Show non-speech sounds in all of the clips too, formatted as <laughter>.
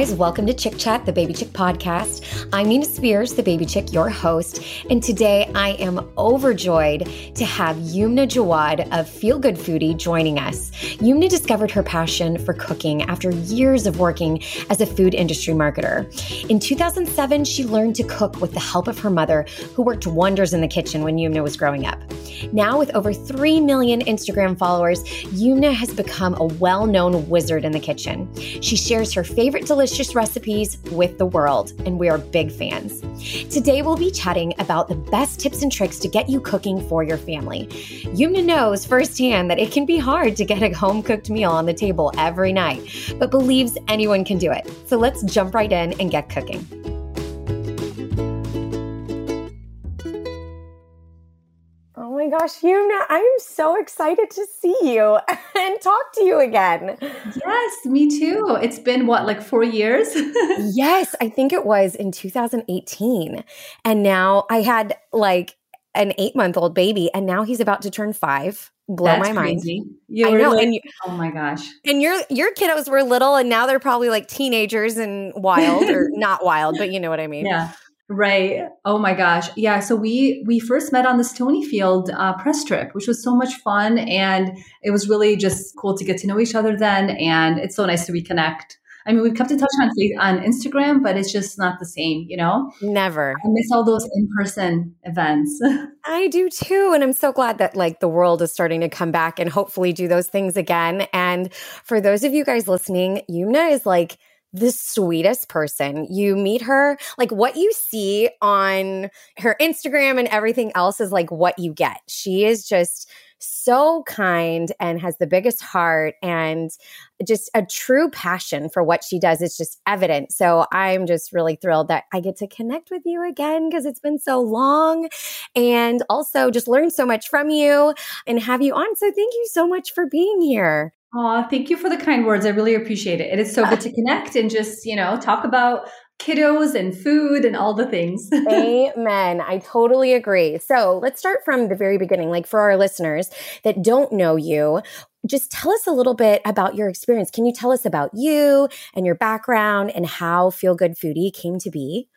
guys. Welcome to Chick Chat, the Baby Chick podcast. I'm Nina Spears, the Baby Chick, your host. And today I am overjoyed to have Yumna Jawad of Feel Good Foodie joining us. Yumna discovered her passion for cooking after years of working as a food industry marketer. In 2007, she learned to cook with the help of her mother, who worked wonders in the kitchen when Yumna was growing up. Now, with over 3 million Instagram followers, Yumna has become a well known wizard in the kitchen. She shares her favorite delicious recipes with the world, and we are big fans. Today, we'll be chatting about the best tips and tricks to get you cooking for your family. Yumna knows firsthand that it can be hard to get a home cooked meal on the table every night, but believes anyone can do it. So let's jump right in and get cooking. Gosh, Yumna, I am so excited to see you <laughs> and talk to you again. Yes, me too. It's been what, like four years? <laughs> yes, I think it was in 2018. And now I had like an eight month old baby, and now he's about to turn five. Blow That's my mind. crazy. You I know, like- and you- oh my gosh. And your your kiddos were little, and now they're probably like teenagers and wild, or <laughs> not wild, but you know what I mean. Yeah. Right. Oh my gosh. Yeah. So we we first met on the Stonyfield uh, press trip, which was so much fun, and it was really just cool to get to know each other then. And it's so nice to reconnect. I mean, we've kept in touch on on Instagram, but it's just not the same, you know. Never. I miss all those in person events. <laughs> I do too. And I'm so glad that like the world is starting to come back and hopefully do those things again. And for those of you guys listening, Yumna is like the sweetest person. You meet her, like what you see on her Instagram and everything else is like what you get. She is just so kind and has the biggest heart and just a true passion for what she does. It's just evident. So I'm just really thrilled that I get to connect with you again because it's been so long and also just learn so much from you and have you on. So thank you so much for being here. Oh, thank you for the kind words. I really appreciate it. It is so good <laughs> to connect and just, you know, talk about kiddos and food and all the things. <laughs> Amen. I totally agree. So let's start from the very beginning. Like for our listeners that don't know you, just tell us a little bit about your experience. Can you tell us about you and your background and how Feel Good Foodie came to be?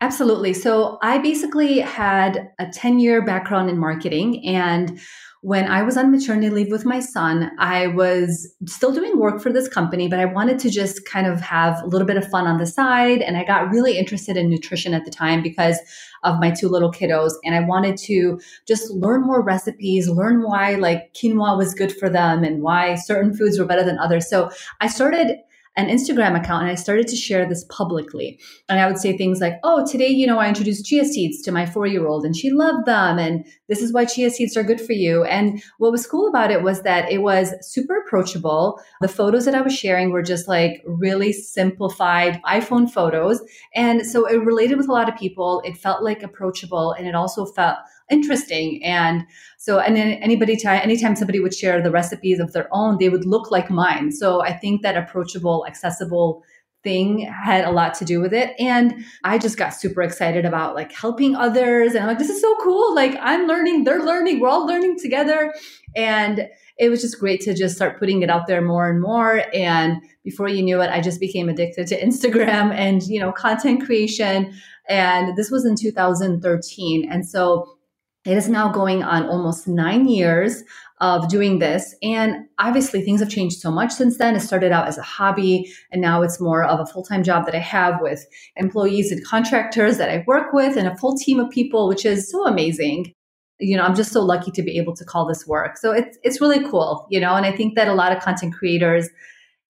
Absolutely. So I basically had a 10 year background in marketing. And when I was on maternity leave with my son, I was still doing work for this company, but I wanted to just kind of have a little bit of fun on the side. And I got really interested in nutrition at the time because of my two little kiddos. And I wanted to just learn more recipes, learn why like quinoa was good for them and why certain foods were better than others. So I started an Instagram account and I started to share this publicly. And I would say things like, oh, today, you know, I introduced chia seeds to my four year old and she loved them. And this is why chia seeds are good for you. And what was cool about it was that it was super approachable. The photos that I was sharing were just like really simplified iPhone photos. And so it related with a lot of people. It felt like approachable and it also felt interesting. And so, and then anybody, t- anytime somebody would share the recipes of their own, they would look like mine. So I think that approachable, accessible thing had a lot to do with it. And I just got super excited about like helping others. And I'm like, this is so cool. Like I'm learning, they're learning, we're all learning together. And it was just great to just start putting it out there more and more. And before you knew it, I just became addicted to <laughs> Instagram and, you know, content creation. And this was in 2013. And so it is now going on almost nine years of doing this. And obviously, things have changed so much since then. It started out as a hobby, and now it's more of a full time job that I have with employees and contractors that I work with, and a full team of people, which is so amazing. You know, I'm just so lucky to be able to call this work. So it's it's really cool, you know. And I think that a lot of content creators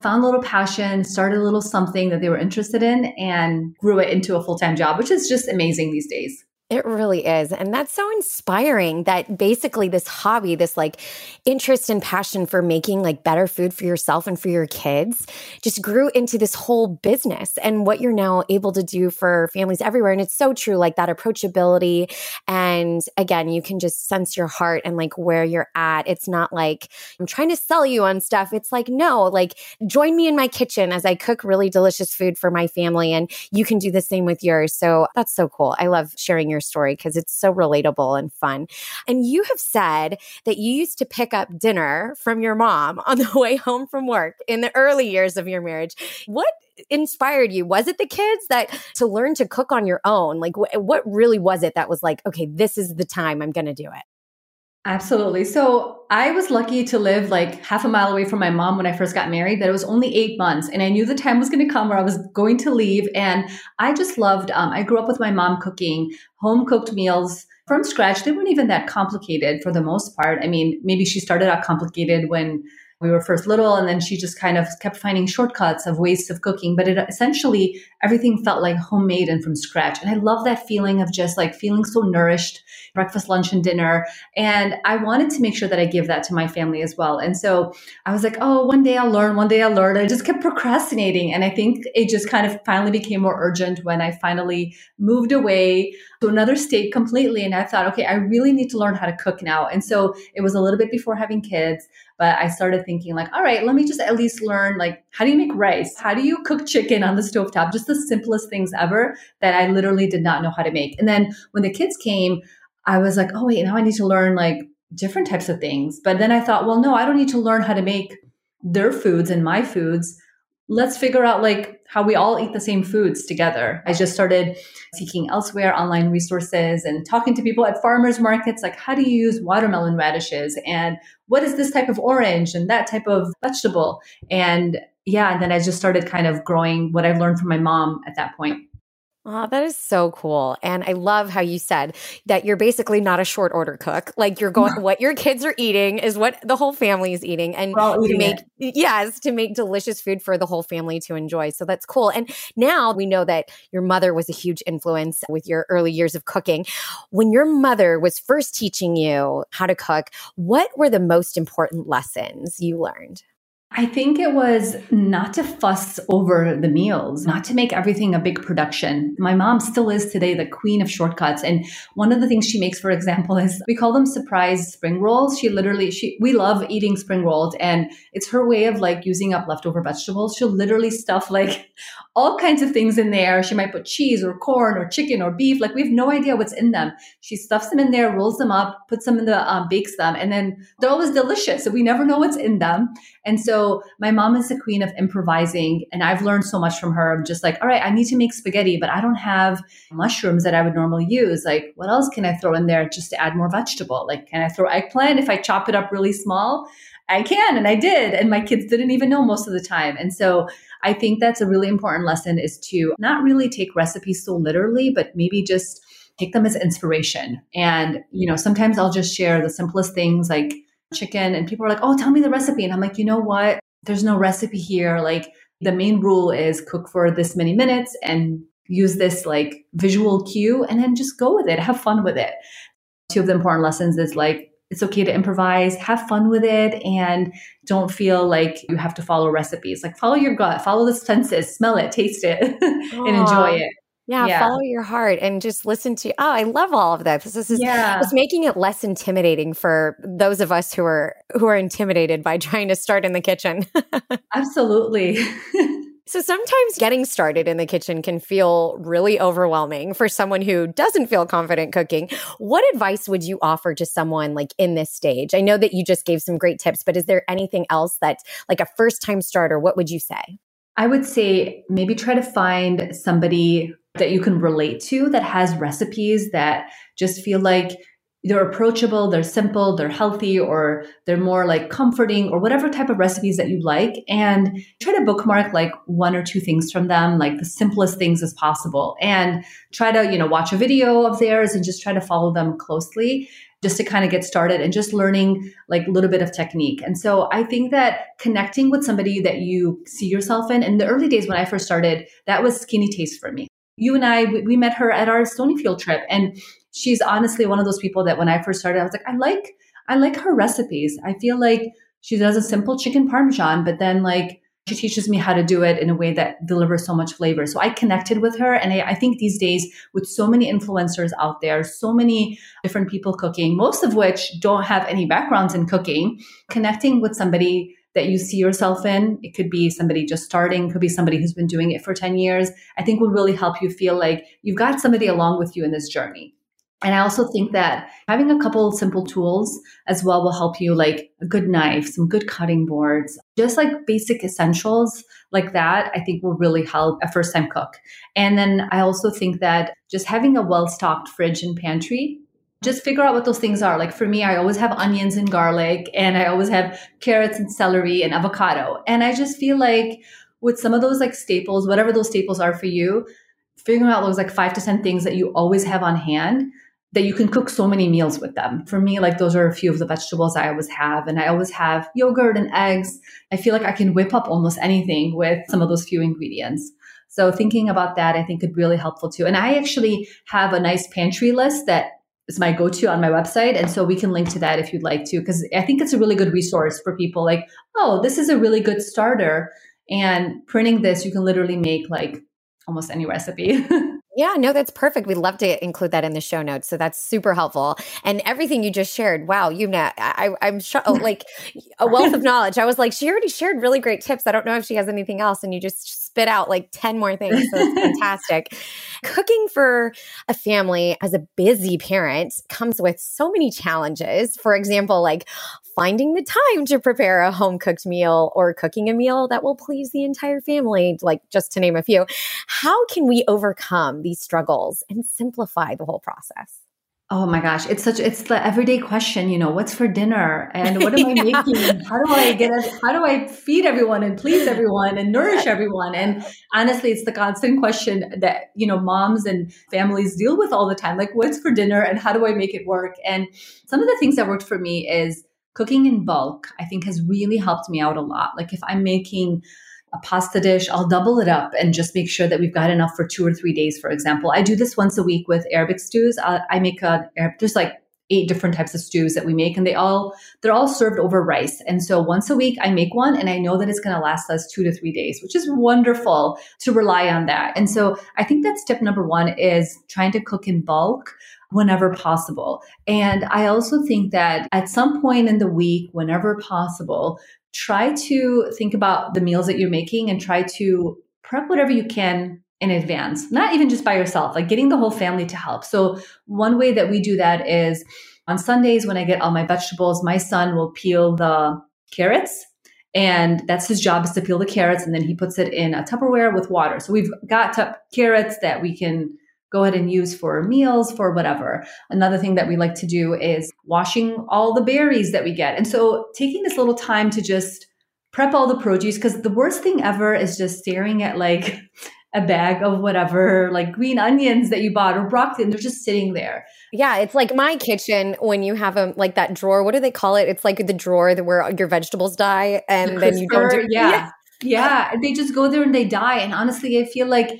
found a little passion, started a little something that they were interested in, and grew it into a full time job, which is just amazing these days. It really is. And that's so inspiring that basically this hobby, this like interest and passion for making like better food for yourself and for your kids just grew into this whole business and what you're now able to do for families everywhere. And it's so true, like that approachability. And again, you can just sense your heart and like where you're at. It's not like I'm trying to sell you on stuff. It's like, no, like join me in my kitchen as I cook really delicious food for my family. And you can do the same with yours. So that's so cool. I love sharing your your story because it's so relatable and fun. And you have said that you used to pick up dinner from your mom on the <laughs> way home from work in the early years of your marriage. What inspired you? Was it the kids that to learn to cook on your own? Like, wh- what really was it that was like, okay, this is the time I'm going to do it? Absolutely. So I was lucky to live like half a mile away from my mom when I first got married, that it was only eight months. And I knew the time was going to come where I was going to leave. And I just loved, um, I grew up with my mom cooking home cooked meals from scratch. They weren't even that complicated for the most part. I mean, maybe she started out complicated when we were first little and then she just kind of kept finding shortcuts of ways of cooking but it essentially everything felt like homemade and from scratch. And i love that feeling of just like feeling so nourished breakfast lunch and dinner. And i wanted to make sure that i give that to my family as well. And so i was like oh one day i'll learn one day i'll learn. I just kept procrastinating and i think it just kind of finally became more urgent when i finally moved away to another state completely and i thought okay i really need to learn how to cook now. And so it was a little bit before having kids but I started thinking like, all right, let me just at least learn like how do you make rice? How do you cook chicken on the stovetop? Just the simplest things ever that I literally did not know how to make. And then when the kids came, I was like, oh wait, now I need to learn like different types of things. But then I thought, well, no, I don't need to learn how to make their foods and my foods let's figure out like how we all eat the same foods together. I just started seeking elsewhere online resources and talking to people at farmers markets like how do you use watermelon radishes and what is this type of orange and that type of vegetable and yeah and then I just started kind of growing what I've learned from my mom at that point. Oh, that is so cool. And I love how you said that you're basically not a short order cook. Like you're going, what your kids are eating is what the whole family is eating. And to make, it. yes, to make delicious food for the whole family to enjoy. So that's cool. And now we know that your mother was a huge influence with your early years of cooking. When your mother was first teaching you how to cook, what were the most important lessons you learned? I think it was not to fuss over the meals, not to make everything a big production. My mom still is today the queen of shortcuts. And one of the things she makes, for example, <laughs> is we call them surprise spring rolls. She literally, she, we love eating spring rolls and it's her way of like using up leftover vegetables. She'll literally stuff like <laughs> all kinds of things in there. She might put cheese or corn or chicken or beef. Like we have no idea what's in them. She stuffs them in there, rolls them up, puts them in the, um, bakes them, and then they're always delicious. So we never know what's in them. And so my mom is the queen of improvising. And I've learned so much from her of just like, all right, I need to make spaghetti, but I don't have mushrooms that I would normally use. Like, what else can I throw in there just to add more vegetable? Like, can I throw eggplant if I chop it up really small? I can. And I did. And my kids didn't even know most of the time. And so I think that's a really important lesson is to not really take recipes so literally, but maybe just take them as inspiration. And, you know, sometimes I'll just share the simplest things like chicken and people are like, oh, tell me the recipe. And I'm like, you know what? There's no recipe here. Like the main rule is cook for this many minutes and use this like visual cue and then just go with it. Have fun with it. Two of the important lessons is like, it's okay to improvise, have fun with it, and don't feel like you have to follow recipes. Like follow your gut, follow the senses, smell it, taste it, <laughs> and enjoy it. Yeah, yeah, follow your heart and just listen to. Oh, I love all of that. This is yeah. it's making it less intimidating for those of us who are who are intimidated by <laughs> trying to start in the kitchen. <laughs> Absolutely. <laughs> so sometimes getting started in the kitchen can feel really overwhelming for someone who doesn't feel confident cooking. What advice would you offer to someone like in this stage? I know that you just gave some great tips, but is there anything else that like a first time starter, what would you say? I would say maybe try to find somebody that you can relate to that has recipes that just feel like they're approachable, they're simple, they're healthy, or they're more like comforting, or whatever type of recipes that you like. And try to bookmark like one or two things from them, like the simplest things as possible. And try to, you know, watch a video of theirs and just try to follow them closely just to kind of get started and just learning like a little bit of technique. And so I think that connecting with somebody that you see yourself in, in the early days when I first started, that was Skinnytaste for me you and I, we, we met her at our Stonyfield trip, and she's honestly one of those people that when I first started, I was like, I like, I like her recipes. I feel like she does a simple chicken parmesan, but then like she teaches me how to do it in a way that delivers so much flavor. So I connected with her. And I, I, think these days, with so many influencers out there, so many different people cooking, most of which don't have any backgrounds in cooking, connecting with somebody that you see yourself in. It could be somebody just starting, could be somebody who's been doing it for 10 years. I think will really help you feel like you've got somebody along with you in this journey. And I also think that having a couple simple tools as well will help you, like a good knife, some good cutting boards, just like basic essentials like that, I think will really help a first time cook. And then I also think that just having a well stocked fridge and pantry just figure out what those things are. Like for me, I always have onions and garlic, and I always have carrots and celery and avocado. And I just feel like with some of those like staples, whatever those staples are for you, figuring out those like five to 10 things that you always have on hand that you can cook so many meals with them. For me, like those are a few of the vegetables I always have. And I always have yogurt and eggs. I feel like I can whip up almost anything with some of those few ingredients. So thinking about that, I think could be really helpful too. And I actually have a nice pantry list that is my go-to on my website. And so we can link to that if you'd like to, because I think it's a really good resource for people like, oh, this is a really good starter. And printing this, you can literally make like almost any recipe. <laughs> Yeah, no, that's perfect. We'd love to include that in the show notes. So that's super helpful. And everything you just shared, wow, you know, I, I'm sure, oh, like a wealth of knowledge. I was like, she already shared really great tips. I don't know if she has anything else. And you just spit out like 10 more things. So it's fantastic. <laughs> Cooking for a family as a busy parent comes with so many challenges. For example, like finding the time to prepare a home cooked meal or cooking a meal that will please the entire family, like just to name a few. How can we overcome these struggles and simplify the whole process? Oh my gosh, it's such it's the everyday question, you know, what's for dinner and what am I <laughs> yeah. making? How do I get it? How do I feed everyone and please everyone and nourish everyone? And honestly, it's the constant question that, you know, moms and families deal with all the time. Like what's for dinner and how do I make it work? And some of the things that worked for me is cooking in bulk, I think has really helped me out a lot. Like if I'm making a pasta dish, I'll double it up and just make sure that we've got enough for two or three days, for example. I do this once a week with Arabic stews. I, I make a, there's like eight different types of stews that we make and they all they're all served over rice and so once a week i make one and i know that it's going to last us two to three days which is wonderful to rely on that and so i think that's tip number one is trying to cook in bulk whenever possible. And I also think that at some point in the week, whenever possible, try to think about the meals that you're making and try to prep whatever you can in advance, not even just by yourself, like getting the whole family to help. So, one way that we do that is on Sundays when I get all my vegetables, my son will peel the carrots and that's his job is to peel the carrots and then he puts it in a Tupperware with water. So we've got carrots that we can go ahead and use for meals, for whatever. Another thing that we like to do is washing all the berries that we get. And so taking this little time to just prep all the produce, because the worst thing ever is just staring at like a bag of whatever, like green onions that you bought or broccoli, and they're just sitting there. Yeah, it's like my kitchen when you have a like that drawer. What do they call it? It's like the drawer that where your vegetables die, and the then you don't do. Yeah. <laughs> yeah, yeah. They just go there and they die. And honestly, I feel like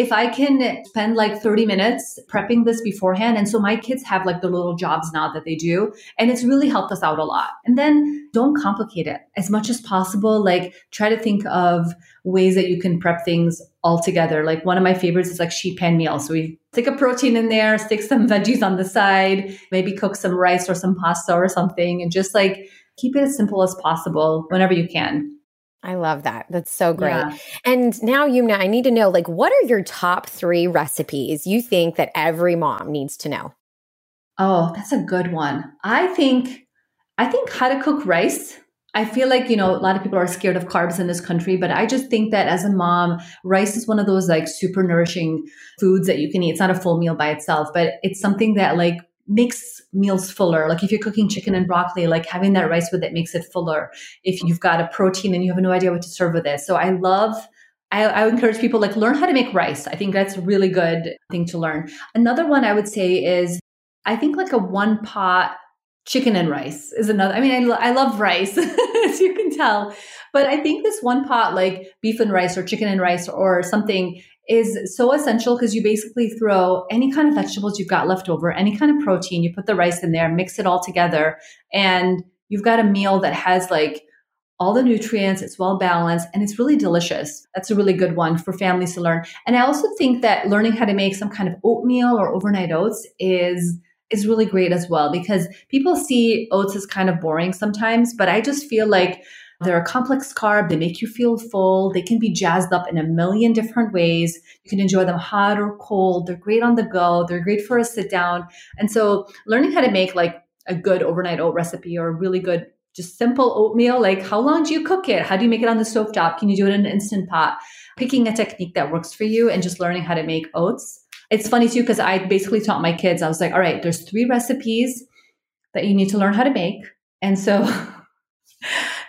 if I can spend like 30 minutes prepping this beforehand. And so my kids have like the little jobs now that they do. And it's really helped us out a lot. And then don't complicate it as much as possible. Like try to think of ways that you can prep things all together. Like one of my favorites is like sheet pan meal. So we stick a protein in there, stick some veggies on the side, maybe cook some rice or some pasta or something, and just like keep it as simple as possible whenever you can. I love that. That's so great. Yeah. And now, Yumna, I need to know like, what are your top three recipes you think that every mom needs to know? Oh, that's a good one. I think, I think how to cook rice. I feel like, you know, a lot of people are scared of carbs in this country, but I just think that as a mom, rice is one of those like super nourishing foods that you can eat. It's not a full meal by itself, but it's something that like makes meals fuller. Like if you're cooking chicken and broccoli, like having that rice with it makes it fuller. If you've got a protein and you have no idea what to serve with it. So I love I, I encourage people like learn how to make rice. I think that's a really good thing to learn. Another one I would say is I think like a one pot chicken and rice is another. I mean, I, I love rice, <laughs> as you can tell, but I think this one pot like beef and rice or chicken and rice or something is so essential because you basically throw any kind of vegetables you've got left over, any kind of protein, you put the rice in there, mix it all together, and you've got a meal that has like all the nutrients, it's well balanced, and it's really delicious. That's a really good one for families to learn. And I also think that learning how to make some kind of oatmeal or overnight oats is is really great as well because people see oats as kind of boring sometimes, but I just feel like They're a complex carb. They make you feel full. They can be jazzed up in a million different ways. You can enjoy them hot or cold. They're great on the go. They're great for a sit down. And so learning how to make like a good overnight oat recipe or a really good just simple oatmeal like how long do you cook it how do you make it on the stove top can you do it in an instant pot picking a technique that works for you and just learning how to make oats it's funny too because i basically taught my kids i was like all right there's three recipes that you need to learn how to make and so <laughs>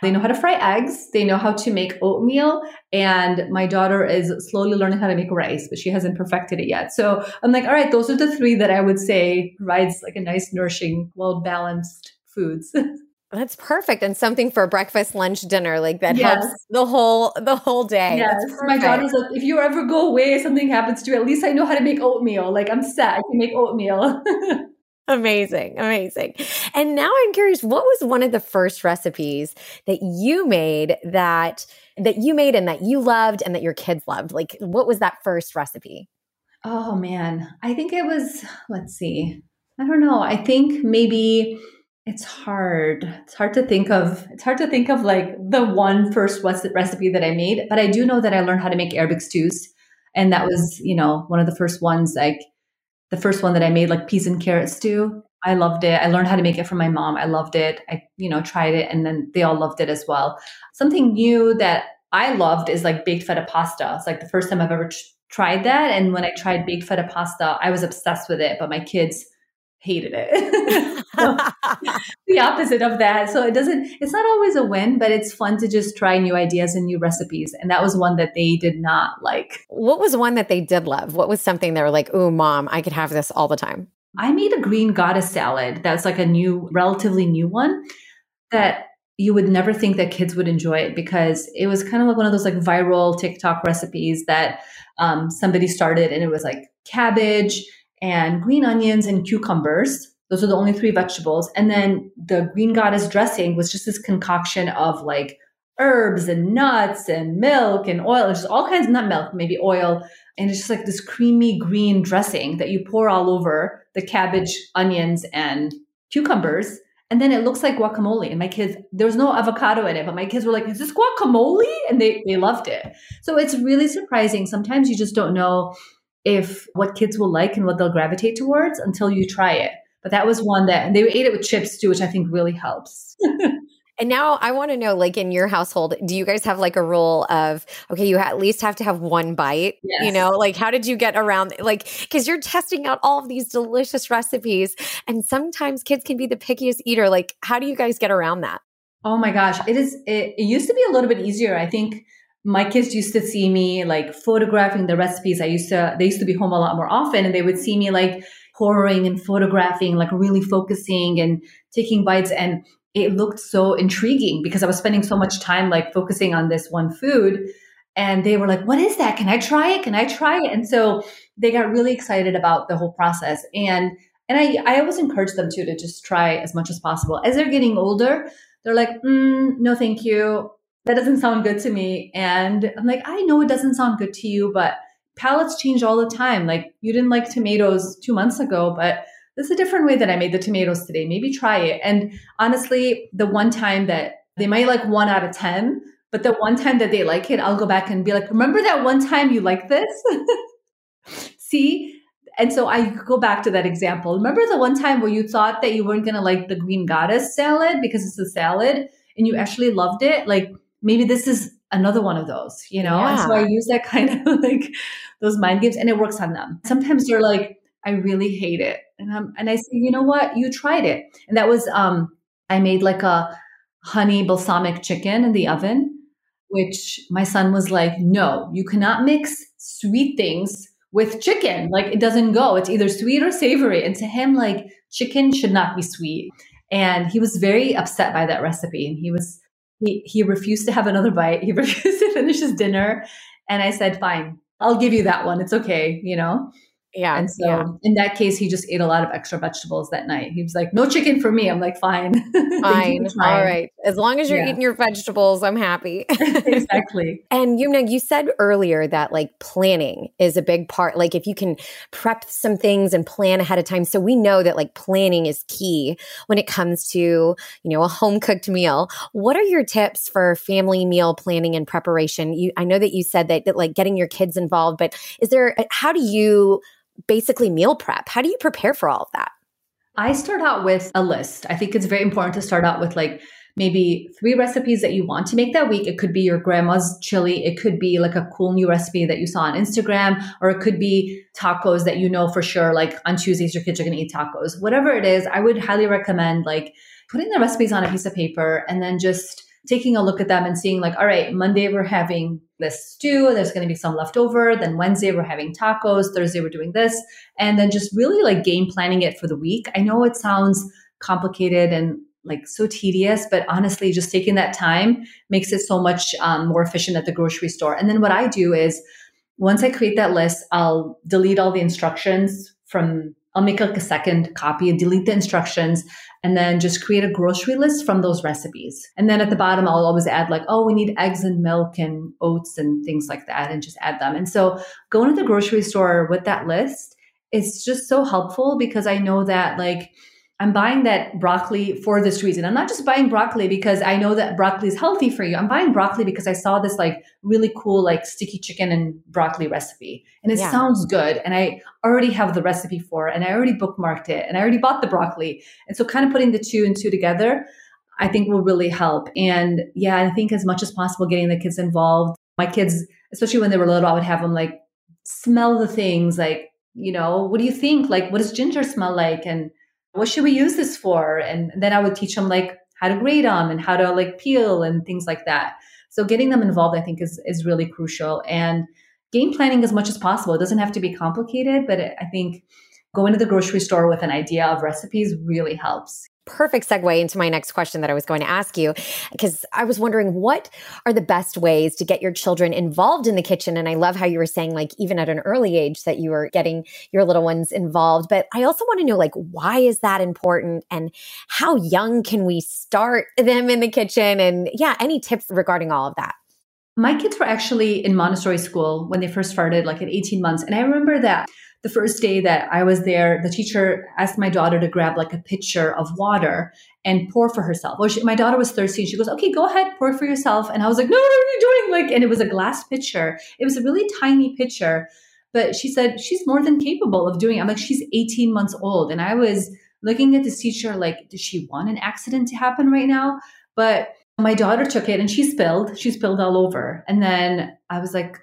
they know how to fry eggs they know how to make oatmeal and my daughter is slowly learning how to make rice but she hasn't perfected it yet so i'm like all right those are the three that i would say provides like a nice nourishing well balanced foods <laughs> That's perfect. And something for breakfast, lunch, dinner, like that yes. helps the whole the whole day. Yes. My daughter's like, if you ever go away, something happens to you, at least I know how to make oatmeal. Like I'm set. I can make oatmeal. <laughs> amazing. Amazing. And now I'm curious, what was one of the first recipes that you made that that you made and that you loved and that your kids loved? Like what was that first recipe? Oh man. I think it was, let's see. I don't know. I think maybe it's hard. It's hard to think of. It's hard to think of like the one first recipe that I made, but I do know that I learned how to make Arabic stews, and that was you know one of the first ones. Like the first one that I made, like peas and carrot stew. I loved it. I learned how to make it from my mom. I loved it. I you know tried it, and then they all loved it as well. Something new that I loved is like baked feta pasta. It's like the first time I've ever tried that, and when I tried baked feta pasta, I was obsessed with it. But my kids hated it. <laughs> the opposite of that. So it doesn't, it's not always a win, but it's fun to just try new ideas and new recipes. And that was one that they did not like. What was one that they did love? What was something they were like, oh, mom, I could have this all the time? I made a green goddess salad. That's like a new, relatively new one that you would never think that kids would enjoy it because it was kind of like one of those like viral TikTok recipes that um, somebody started and it was like cabbage and green onions and cucumbers. Those are the only three vegetables. And then the green goddess dressing was just this concoction of like herbs and nuts and milk and oil, just all kinds of not milk, maybe oil. And it's just like this creamy green dressing that you pour all over the cabbage, onions, and cucumbers. And then it looks like guacamole. And my kids, there was no avocado in it, but my kids were like, is this guacamole? And they, they loved it. So it's really surprising. Sometimes you just don't know if what kids will like and what they'll gravitate towards until you try it. But that was one that, and they ate it with chips too, which I think really helps. <laughs> and now I want to know, like in your household, do you guys have like a rule of, okay, you at least have to have one bite? Yes. You know, like how did you get around, like, because you're testing out all of these delicious recipes, and sometimes kids can be the pickiest eater. Like, how do you guys get around that? Oh my gosh, it is. It, it used to be a little bit easier. I think my kids used to see me like photographing the recipes. I used to, they used to be home a lot more often and they would see me like pouring and photographing, like really focusing and taking bites. And it looked so intriguing because I was spending so much time like focusing on this one food. And they were like, what is that? Can I try it? Can I try it? And so they got really excited about the whole process. And and I, I always encourage them to to just try as much as possible. As they're getting older, they're like, mm, no, thank you that doesn't sound good to me. And I'm like, I know it doesn't sound good to you, but palates change all the time. Like you didn't like tomatoes two months ago, but this is a different way that I made the tomatoes today. Maybe try it. And honestly, the one time that they might like one out of 10, but the one time that they like it, I'll go back and be like, remember that one time you liked this? <laughs> See? And so I go back to that example. Remember the one time where you thought that you weren't going to like the green goddess salad because it's a salad and you actually loved it? Like, maybe this is another one of those, you know? Yeah. And so I use that <laughs> kind of like those mind games and it works on them. Sometimes they're like, I really hate it. And I'm, and I say, you know what? You tried it. And that was, um, I made like a honey balsamic chicken in the oven, which my son was like, no, you cannot mix sweet things with chicken. Like it doesn't go. It's either sweet or savory. And to him, like chicken should not be sweet. And he was very upset by that recipe. And he was he, he refused to have another bite. He <laughs> refused to finish his dinner. And I said, fine, I'll give you that one. It's okay, you know? Yeah. And so yeah. in that case, he just ate a lot of extra vegetables that night. He was like, no chicken for me. I'm like, fine. <laughs> fine. All right. As long as you're Yeah. eating your vegetables, I'm happy. <laughs> <laughs> exactly. And you know, you said earlier that like planning is a big part. Like if you can prep some things and plan ahead of time. So we know that like planning is key when it comes to, you know, a home cooked meal. What are your tips for family meal planning and preparation? You I know that you said that, that like getting your kids involved, but is there uh, how do you basically meal prep? How do you prepare for all of that? I start out with a list. I think it's very important to start out with like maybe three recipes that you want to make that week. It could be your grandma's chili. It could be like a cool new recipe that you saw on Instagram, or it could be tacos that you know for sure, like on Tuesdays, your kids are going to eat tacos. Whatever it is, I would highly recommend like putting the recipes on a piece of paper and then just taking a look at them and seeing like, all right, Monday we're having this stew. There's going to be some left over. Then Wednesday we're having tacos. Thursday we're doing this. And then just really like game planning it for the week. I know it sounds complicated and like so tedious, but honestly, just taking that time makes it so much um, more efficient at the grocery store. And then what I do is once I create that list, I'll delete all the instructions from, I'll make like a second copy and delete the instructions and then just create a grocery list from those recipes. And then at the bottom, I'll always add like, oh, we need eggs and milk and oats and things like that and just add them. And so going to the grocery store with that list is just so helpful because I know that like, I'm buying that broccoli for this reason. I'm not just buying broccoli because I know that broccoli is healthy for you. I'm buying broccoli because I saw this like really cool like sticky chicken and broccoli recipe and it Yeah. sounds good and I already have the recipe for it and I already bookmarked it and I already bought the broccoli. And so kind of putting the two and two together I think will really help. And yeah, I think as much as possible getting the kids involved. My kids, especially when they were little, I would have them like smell the things like, you know, what do you think? Like what does ginger smell like and what should we use this for? And then I would teach them like how to grate them and how to like peel and things like that. So getting them involved, I think, is is really crucial. And game planning as much as possible. It doesn't have to be complicated, but I think going to the grocery store with an idea of recipes really helps. Perfect segue into my next question that I was going to ask you because I was wondering what are the best ways to get your children involved in the kitchen? And I love how you were saying like even at an early age that you were getting your little ones involved. But I also want to know like why is that important? And how young can we start them in the kitchen? And yeah any tips regarding all of that? My kids were actually in Montessori school when they first started, like at 18 months. And I remember that the first day that I was there, the teacher asked my daughter to grab like a pitcher of water and pour for herself. Well, she, my daughter was thirsty. And she goes, okay, go ahead, pour for yourself. And I was like, no, what are you doing? Like, and it was a glass pitcher. It was a really tiny pitcher. But she said she's more than capable of doing it. I'm like, she's 18 months old. And I was looking at this teacher like, does she want an accident to happen right now? But my daughter took it and she spilled. She spilled all over. And then I was like,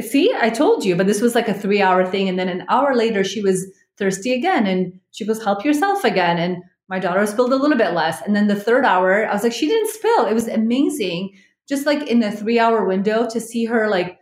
see, I told you, but this was like a three hour thing. And then an hour later, she was thirsty again. And she goes, help yourself again. And my daughter spilled a little bit less. And then the third hour, I was like, she didn't spill. It was amazing. Just like in the three hour window to see her like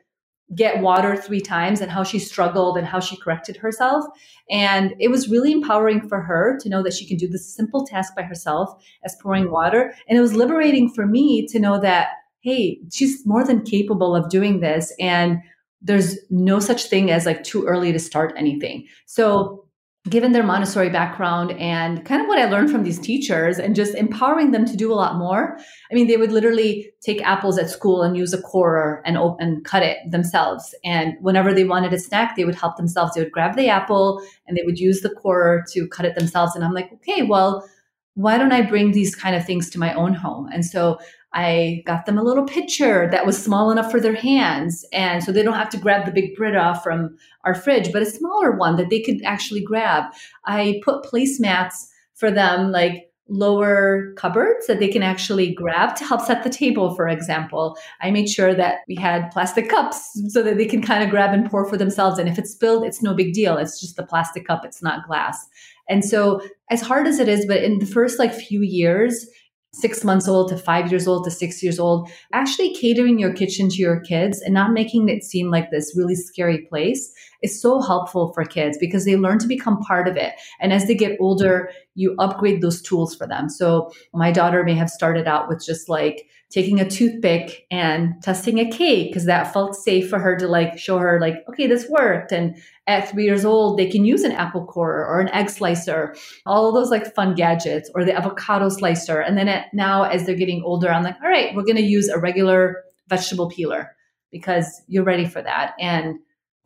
get water three times and how she struggled and how she corrected herself. And it was really empowering for her to know that she can do this simple task by herself as pouring water. And it was liberating for me to know that, hey, she's more than capable of doing this. And there's no such thing as like too early to start anything. So given their Montessori background and kind of what I learned from these teachers and just empowering them to do a lot more. I mean, they would literally take apples at school and use a corer and and cut it themselves. And whenever they wanted a snack, they would help themselves. They would grab the apple and they would use the corer to cut it themselves. And I'm like, okay, well, why don't I bring these kind of things to my own home? And so I got them a little pitcher that was small enough for their hands. And so they don't have to grab the big Brita from our fridge, but a smaller one that they could actually grab. I put placemats for them, like lower cupboards that they can actually grab to help set the table, for example. I made sure that we had plastic cups so that they can kind of grab and pour for themselves. And if it's spilled, it's no big deal. It's just a plastic cup, it's not glass. And so, as hard as it is, but in the first like few years, six months old to five years old to six years old, actually catering your kitchen to your kids and not making it seem like this really scary place is so helpful for kids because they learn to become part of it. And as they get older, you upgrade those tools for them. So my daughter may have started out with just like taking a toothpick and testing a cake because that felt safe for her to like show her like okay this worked. And at three years old they can use an apple core or an egg slicer all of those like fun gadgets or the avocado slicer. And then at, now as they're getting older i'm like all right we're going to use a regular vegetable peeler because you're ready for that. And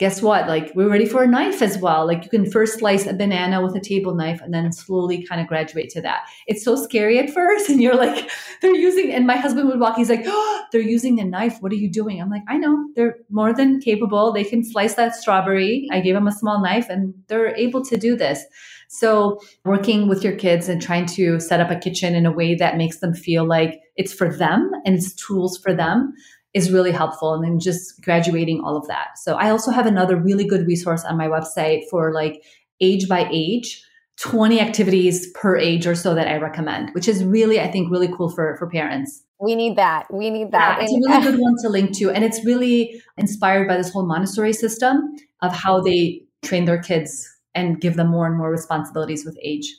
guess what? Like we're ready for a knife as well. Like you can first slice a banana with a table knife and then slowly kind of graduate to that. It's so scary at first. <laughs> And you're like, they're using, and my husband would walk, he's like, oh, they're using a knife. What are you doing? I'm like, I know they're more than capable. They can slice that strawberry. I gave them a small knife and they're able to do this. So working with your kids and trying to set up a kitchen in a way that makes them feel like it's for them and it's tools for them is really helpful and then just graduating all of that. So I also have another really good resource on my website for like age by age 20 activities per age or so that I recommend, which is really, I think, really cool for, for parents. We need that. We need that. Yeah, it's a really good one to link to. And it's really inspired by this whole Montessori system of how they train their kids and give them more and more responsibilities with age.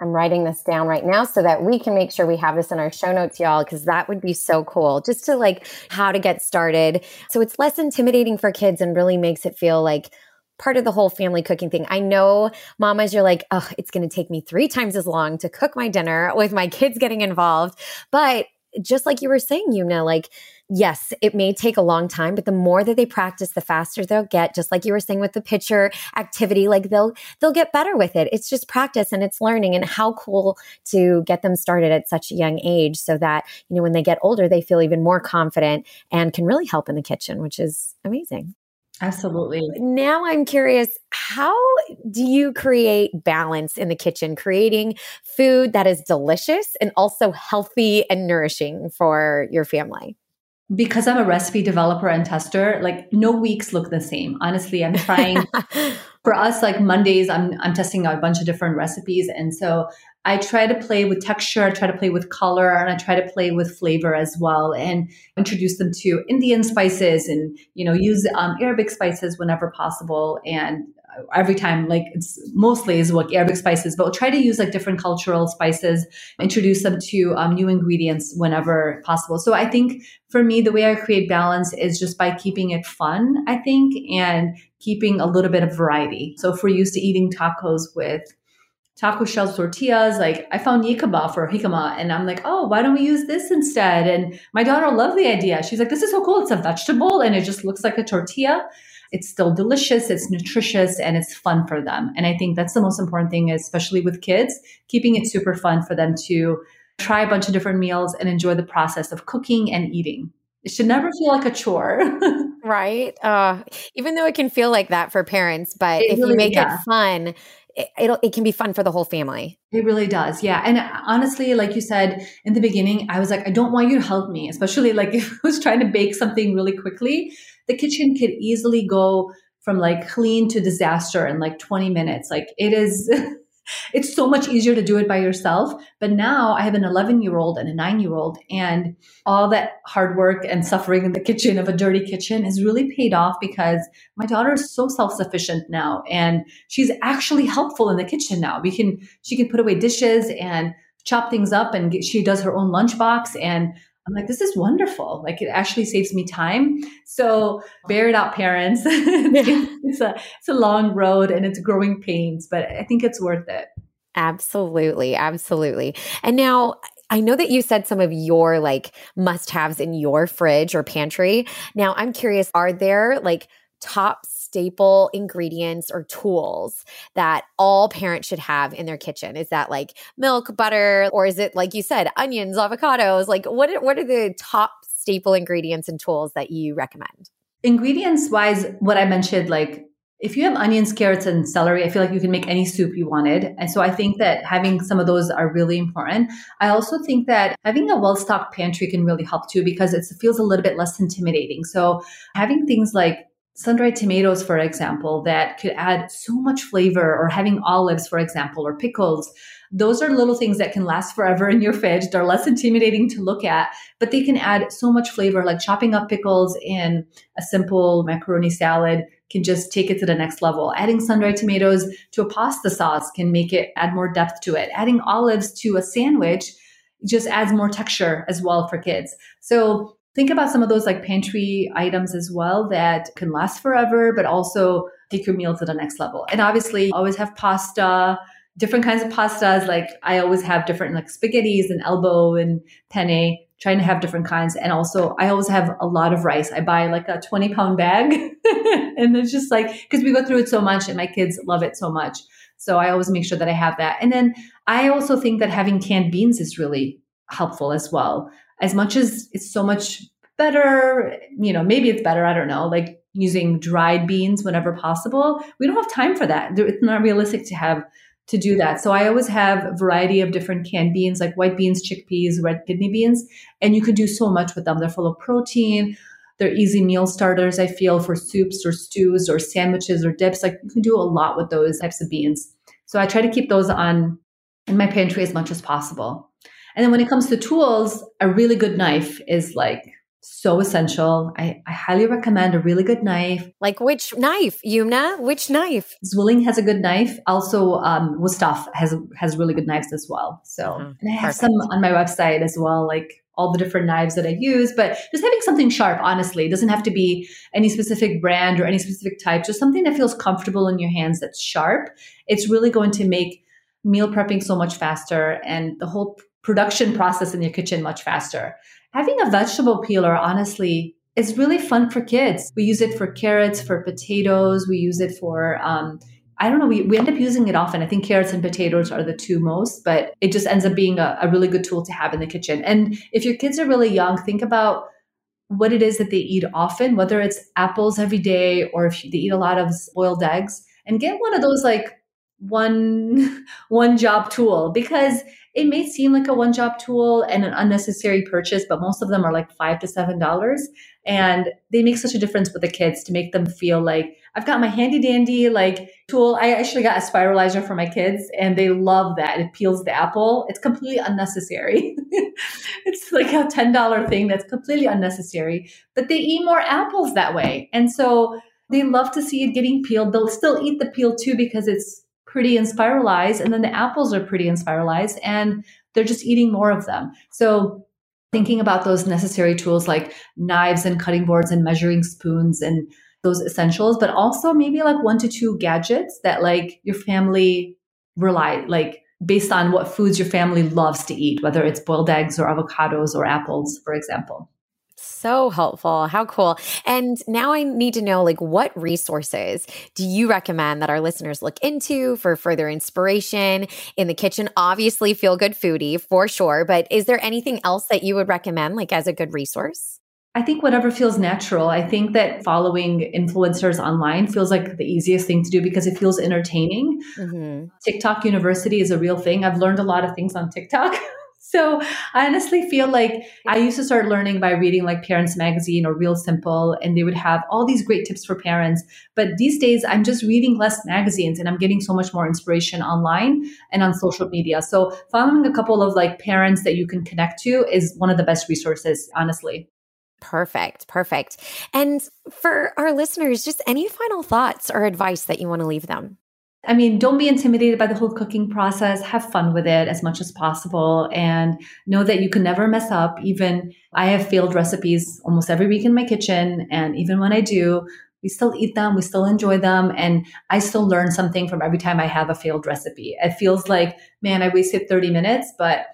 I'm writing this down right now so that we can make sure we have this in our show notes, y'all, because that would be so cool just to like how to get started. So it's less intimidating for kids and really makes it feel like part of the whole family cooking thing. I know mamas, you're like, oh, it's going to take me three times as long to cook my dinner with my kids getting involved. But just like you were saying, you know, like, yes, it may take a long time, but the more that they practice, the faster they'll get. Just like you were saying with the pitcher activity, like they'll they'll get better with it. It's just practice and it's learning. And how cool to get them started at such a young age, so that you know when they get older, they feel even more confident and can really help in the kitchen, which is amazing. Absolutely. Now I'm curious, how do you create balance in the kitchen, creating food that is delicious and also healthy and nourishing for your family? Because I'm a recipe developer and tester, like no weeks look the same. Honestly, I'm trying <laughs> for us like Mondays I'm I'm testing out a bunch of different recipes and so I try to play with texture, I try to play with color, and I try to play with flavor as well, and introduce them to Indian spices, and you know use um, Arabic spices whenever possible, and every time like it's mostly is what arabic spices but we'll try to use like different cultural spices introduce them to um, new ingredients whenever possible. So i think for me the way i create balance is just by keeping it fun i think and keeping a little bit of variety. So if we're used to eating tacos with taco shells tortillas like i found yikaba for jicama and i'm like oh why don't we use this instead? And my daughter loved the idea. She's like this is so cool. It's a vegetable and it just looks like a tortilla it's still delicious, it's nutritious, and it's fun for them. And I think that's the most important thing, especially with kids, keeping it super fun for them to try a bunch of different meals and enjoy the process of cooking and eating. It should never feel like a chore. <laughs> right. Uh, even though it can feel like that for parents, but it if really, you make yeah. it fun, it, it can be fun for the whole family. It really does. Yeah. And honestly, like you said in the beginning, I was like, I don't want you to help me, especially like <laughs> if I was trying to bake something really quickly the kitchen could easily go from like clean to disaster in like 20 minutes. Like it is, <laughs> it's so much easier to do it by yourself. But now I have an 11 year old and a nine year old, and all that hard work and suffering in the kitchen of a dirty kitchen is really paid off because my daughter is so self sufficient now, and she's actually helpful in the kitchen now. We can, she can put away dishes and chop things up and get, she does her own lunchbox and I'm like, this is wonderful. Like it actually saves me time. So bear it out, parents. <laughs> <laughs> it's a it's a long road and it's growing pains, but I think it's worth it. Absolutely, absolutely. And now I know that you said some of your like must haves in your fridge or pantry. Now I'm curious, are there like top staple ingredients or tools that all parents should have in their kitchen? Is that like milk, butter, or is it like you said, onions, avocados? Like what are, what are the top staple ingredients and tools that you recommend? Ingredients wise, what I mentioned, like if you have onions, carrots, and celery, I feel like you can make any soup you wanted. And so I think that having some of those are really important. I also think that having a well stocked pantry can really help too because it feels a little bit less intimidating. So having things like sun-dried tomatoes, for example, that could add so much flavor, or having olives, for example, or pickles. Those are little things that can last forever in your fridge. They're less intimidating to look at, but they can add so much flavor, like chopping up pickles in a simple macaroni salad can just take it to the next level. Adding sun-dried tomatoes to a pasta sauce can make it add more depth to it. Adding olives to a sandwich just adds more texture as well for kids. So think about some of those like pantry items as well that can last forever, but also take your meal to the next level. And obviously, always have pasta, different kinds of pastas. Like I always have different like spaghettis and elbow and penne, trying to have different kinds. And also, I always have a lot of rice. I buy like a 20 pound bag. <laughs> and it's just like, because we go through it so much and my kids love it so much. So I always make sure that I have that. And then I also think that having canned beans is really helpful as well. As much as it's so much better, you know, maybe it's better, I don't know, like using dried beans whenever possible. We don't have time for that. It's not realistic to have to do that. So I always have a variety of different canned beans, like white beans, chickpeas, red kidney beans, and you can do so much with them. They're full of protein. They're easy meal starters, I feel, for soups or stews or sandwiches or dips. Like you can do a lot with those types of beans. So I try to keep those on in my pantry as much as possible. And then when it comes to tools, a really good knife is like so essential. I, I, highly recommend a really good knife. Like which knife, Yumna? Which knife? Zwilling has a good knife. Also, um, Wusthof has has really good knives as well. So, mm-hmm. and I have Perfect. some on my website as well, like all the different knives that I use. But just having something sharp, honestly, it doesn't have to be any specific brand or any specific type. Just something that feels comfortable in your hands that's sharp. It's really going to make meal prepping so much faster and the whole production process in your kitchen much faster. Having a vegetable peeler, honestly, is really fun for kids. We use it for carrots, for potatoes. We use it for, um, I don't know, we, we end up using it often. I think carrots and potatoes are the two most, but it just ends up being a, a really good tool to have in the kitchen. And if your kids are really young, think about what it is that they eat often, whether it's apples every day or if they eat a lot of boiled eggs, and get one of those like one <laughs> one job tool because it may seem like a one job tool and an unnecessary purchase but most of them are like five to seven dollars. And they make such a difference with the kids to make them feel like i've got my handy dandy like tool. I actually got a spiralizer for my kids and they love that. It peels the apple. It's completely unnecessary. <laughs> It's like a $10 thing that's completely unnecessary but they eat more apples that way. And so they love to see it getting peeled. They'll still eat the peel too because it's pretty and spiralized, and then the apples are pretty and spiralized, and they're just eating more of them. So thinking about those necessary tools like knives and cutting boards and measuring spoons and those essentials, but also maybe like one to two gadgets that like your family rely like based on what foods your family loves to eat, whether it's boiled eggs or avocados or apples, for example. So helpful. How cool. And now I need to know like what resources do you recommend that our listeners look into for further inspiration in the kitchen? Obviously feel good foodie for sure, but is there anything else that you would recommend like as a good resource? I think whatever feels natural. I think that following influencers online feels like the easiest thing to do because it feels entertaining. Mm-hmm. TikTok University is a real thing. I've learned a lot of things on TikTok. <laughs> So I honestly feel like I used to start learning by reading like Parents Magazine or Real Simple, and they would have all these great tips for parents. But these days, I'm just reading less magazines and I'm getting so much more inspiration online and on social media. So following a couple of like parents that you can connect to is one of the best resources, honestly. Perfect. Perfect. And for our listeners, just any final thoughts or advice that you want to leave them? I mean, don't be intimidated by the whole cooking process. Have fun with it as much as possible and know that you can never mess up. Even I have failed recipes almost every week in my kitchen. And even when I do, we still eat them, we still enjoy them. And I still learn something from every time I have a failed recipe. It feels like, man, I wasted 30 minutes, but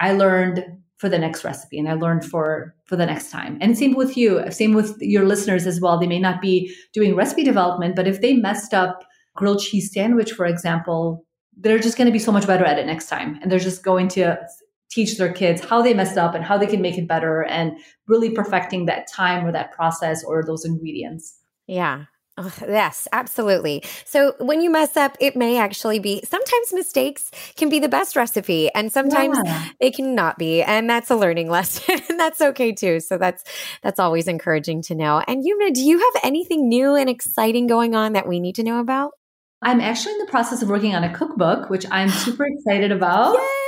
I learned for the next recipe and I learned for for the next time. And same with you, same with your listeners as well. They may not be doing recipe development, but if they messed up grilled cheese sandwich, for example, they're just going to be so much better at it next time. And they're just going to teach their kids how they messed up and how they can make it better and really perfecting that time or that process or those ingredients. Yeah. Oh, yes, absolutely. So when you mess up, it may actually be sometimes mistakes can be the best recipe and sometimes yeah. they cannot be. And that's a learning <laughs> lesson. and that's okay too. So that's that's always encouraging to know. And Yumna, do you have anything new and exciting going on that we need to know about? I'm actually in the process of working on a cookbook, which I'm super excited about. Yay!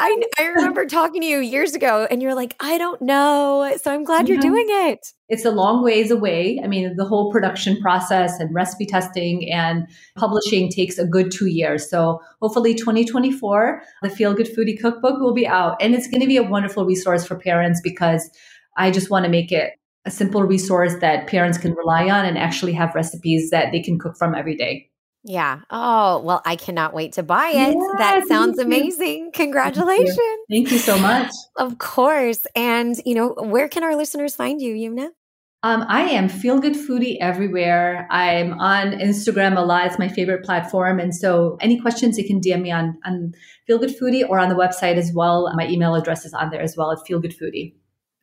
I, I remember talking to you years ago and you're like, I don't know. So I'm glad you're doing it. It's a long ways away. I mean, the whole production process and recipe testing and publishing takes a good two years. So hopefully 2024, the Feel Good Foodie Cookbook will be out. And it's going to be a wonderful resource for parents because I just want to make it a simple resource that parents can rely on and actually have recipes that they can cook from every day. Yeah. Oh, well, I cannot wait to buy it. Yeah, that sounds amazing. Congratulations. Thank you. Thank you. so much. Of course. And, you know, where can our listeners find you, Yumna? Um, I am feel good foodie everywhere. I'm on Instagram a lot. It's my favorite platform. And so any questions, you can DM me on, on feel good foodie or on the website as well. My email address is on there as well at feel good foodie.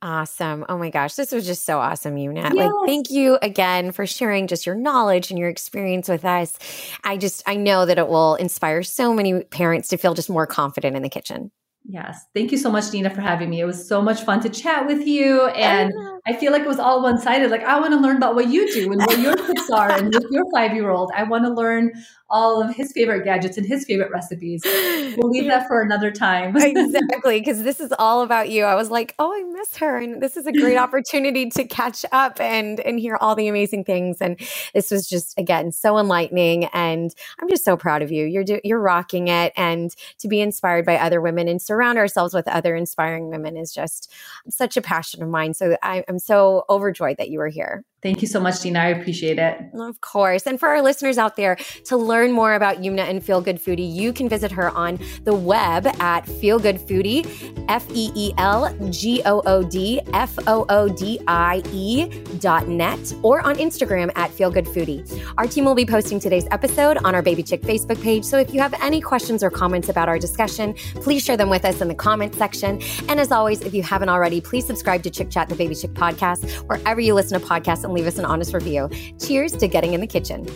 Awesome. Oh my gosh. This was just so awesome, Yumna. Yes. Like, thank you again for sharing just your knowledge and your experience with us. I just, I know that it will inspire so many parents to feel just more confident in the kitchen. Yes. Thank you so much, Nina, for having me. It was so much fun to chat with you. Oh, and I feel like it was all one sided. Like, I want to learn about what you do and what your <laughs> tips are and with your five year old. I want to learn all of his favorite gadgets and his favorite recipes. We'll leave that for another time. <laughs> <laughs> exactly. Because this is all about you. I was like, oh, I miss her. And this is a great <laughs> opportunity to catch up and, and hear all the amazing things. And this was just, again, so enlightening. And I'm just so proud of you. You're, do, you're rocking it. And to be inspired by other women and surround ourselves with other inspiring women is just such a passion of mine. So I, I'm so overjoyed that you are here. Thank you so much, Nina. I appreciate it. Of course. And for our listeners out there, to learn more about Yumna and Feel Good Foodie, you can visit her on the web at Feel Good Foodie, F E E L G O O D F O O D I E dot net, or on Instagram at Feel Good Foodie. Our team will be posting today's episode on our Baby Chick Facebook page. So if you have any questions or comments about our discussion, please share them with us in the comment section. And as always, if you haven't already, please subscribe to Chick Chat, the Baby Chick podcast, wherever you listen to podcasts and leave us an honest review. Cheers to getting in the kitchen.